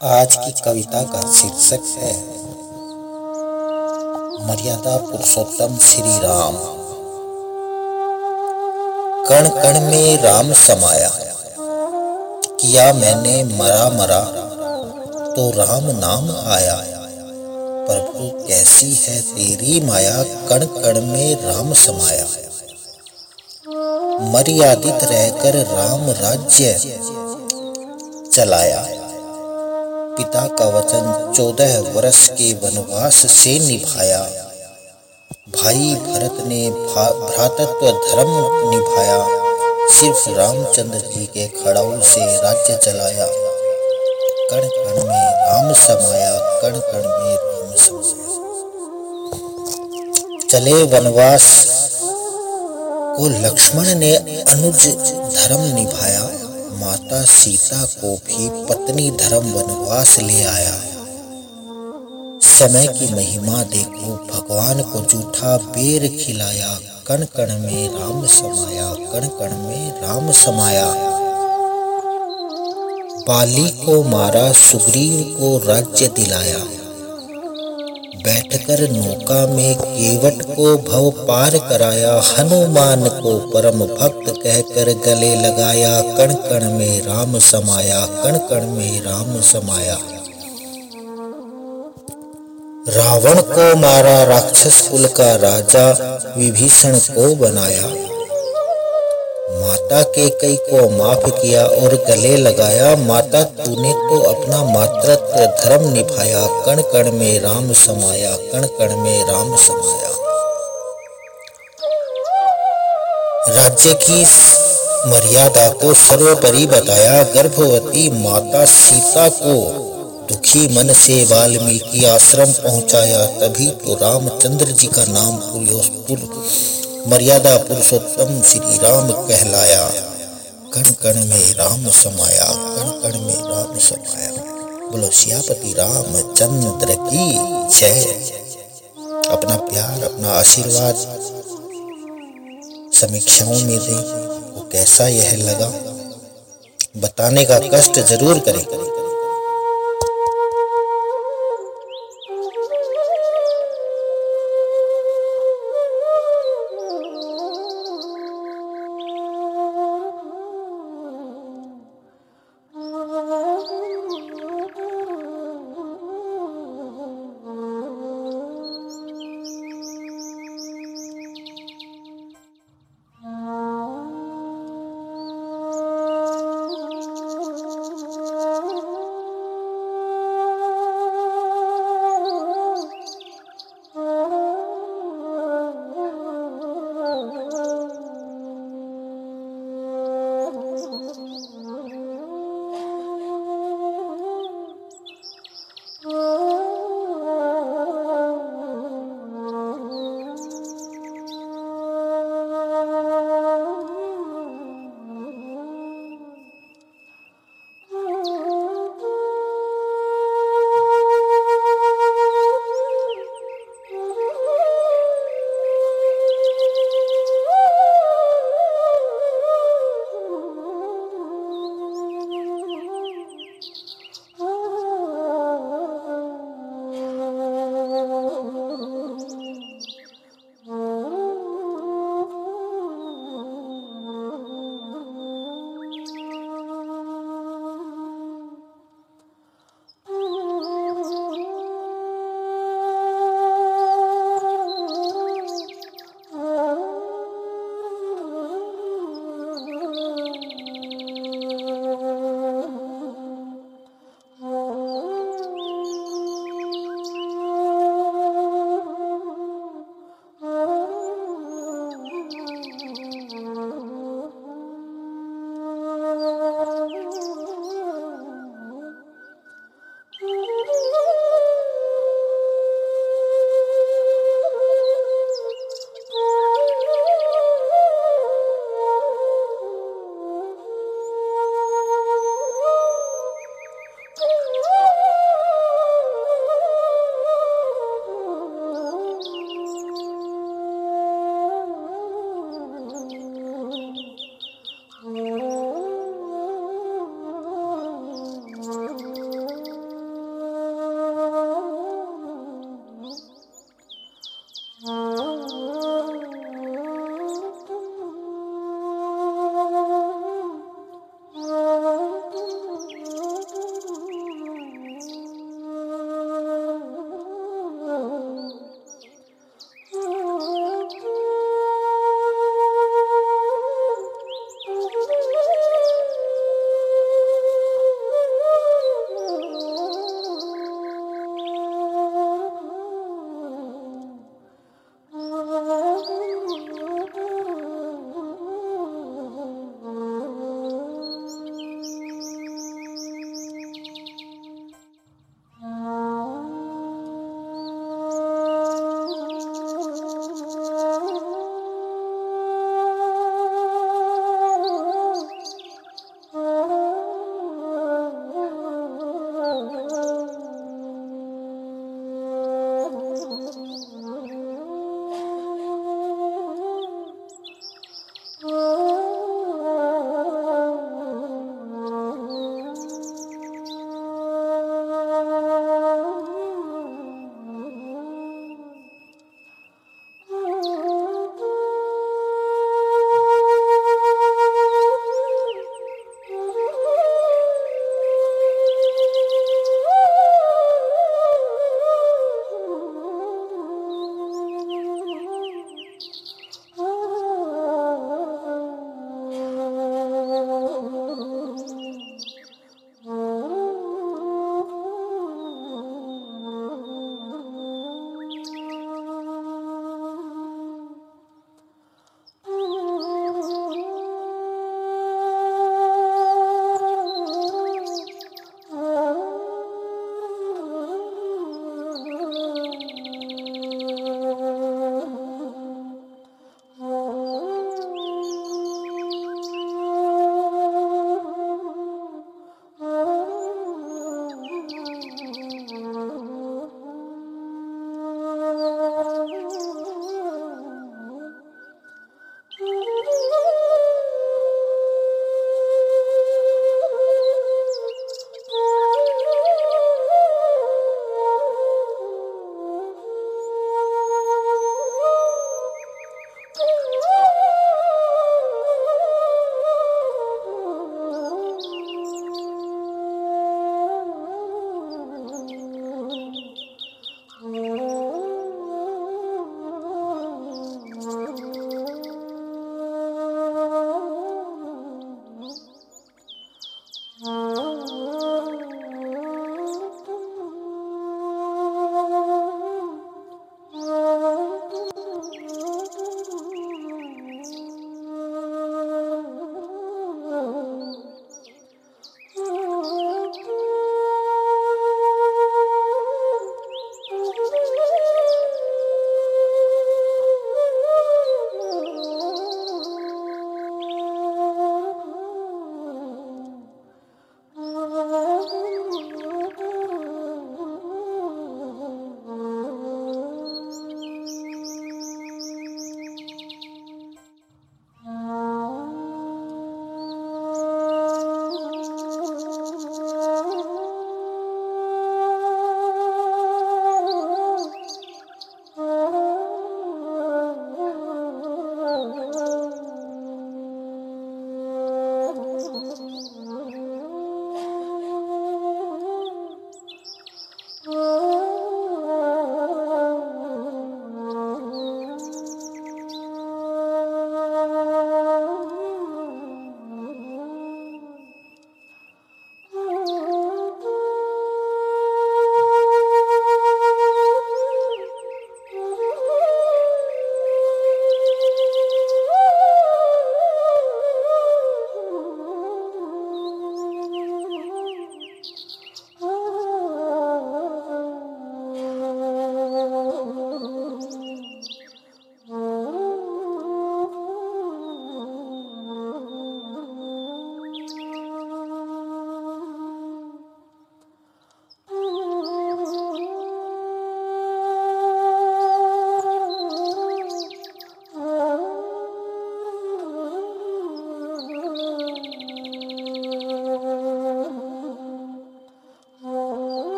आज की कविता का शीर्षक है मर्यादा पुरुषोत्तम श्री राम कण कण में राम समाया, किया मैंने मरा मरा तो राम नाम आया। प्रभु कैसी है तेरी माया, कण कण में राम समाया। मर्यादित रहकर राम राज्य चलाया। पिता का वचन चौदह वर्ष के वनवास से निभाया। भाई भरत ने भ्रातत्व धर्म निभाया। सिर्फ़ रामचंद्र जी के खड़ाऊ से राज्य चलाया। कण कण में राम समाया, कण कण में राम समाया। चले वनवास को लक्ष्मण ने अनुज धर्म निभाया। माता सीता को भी पत्नी धर्म वनवास ले आया। समय की महिमा देखो, भगवान को जूठा बेर खिलाया कण कण में राम समाया कण कण में राम समाया। बाली को मारा, सुग्रीव को राज्य दिलाया। बैठकर नौका में केवट को भव पार कराया, हनुमान को परम भक्त कहकर गले लगाया कण कण में राम समाया कण कण में राम समाया। रावण को मारा, राक्षस कुल का राजा विभीषण को बनाया। माता के कई को माफ़ किया और गले लगाया। माता, तूने तो अपना मातृत्व धर्म निभाया। कण कण में राम समाया कण कण में राम समाया। राज्य की मर्यादा को सर्वोपरि बताया। गर्भवती माता सीता को दुखी मन से वाल्मीकि आश्रम पहुँचाया। तभी तो रामचंद्र जी का नाम पुलियोपुर मर्यादा पुरुषोत्तम श्री राम कहलाया। कण कण में राम समाया कण कण में राम समाया। बोलो, सियापति राम चंद्र की जय। अपना प्यार, अपना आशीर्वाद समीक्षाओं में दें, वो कैसा यह लगा? बताने का कष्ट ज़रूर करें।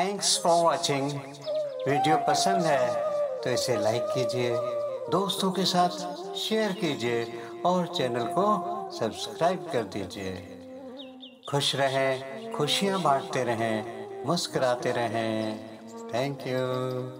थैंक्स फॉर वॉचिंग वीडियो पसंद है तो इसे लाइक कीजिए, दोस्तों के साथ शेयर कीजिए और चैनल को सब्सक्राइब कर दीजिए। खुश रहें, खुशियाँ बांटते रहें, मुस्कराते रहें। Thank you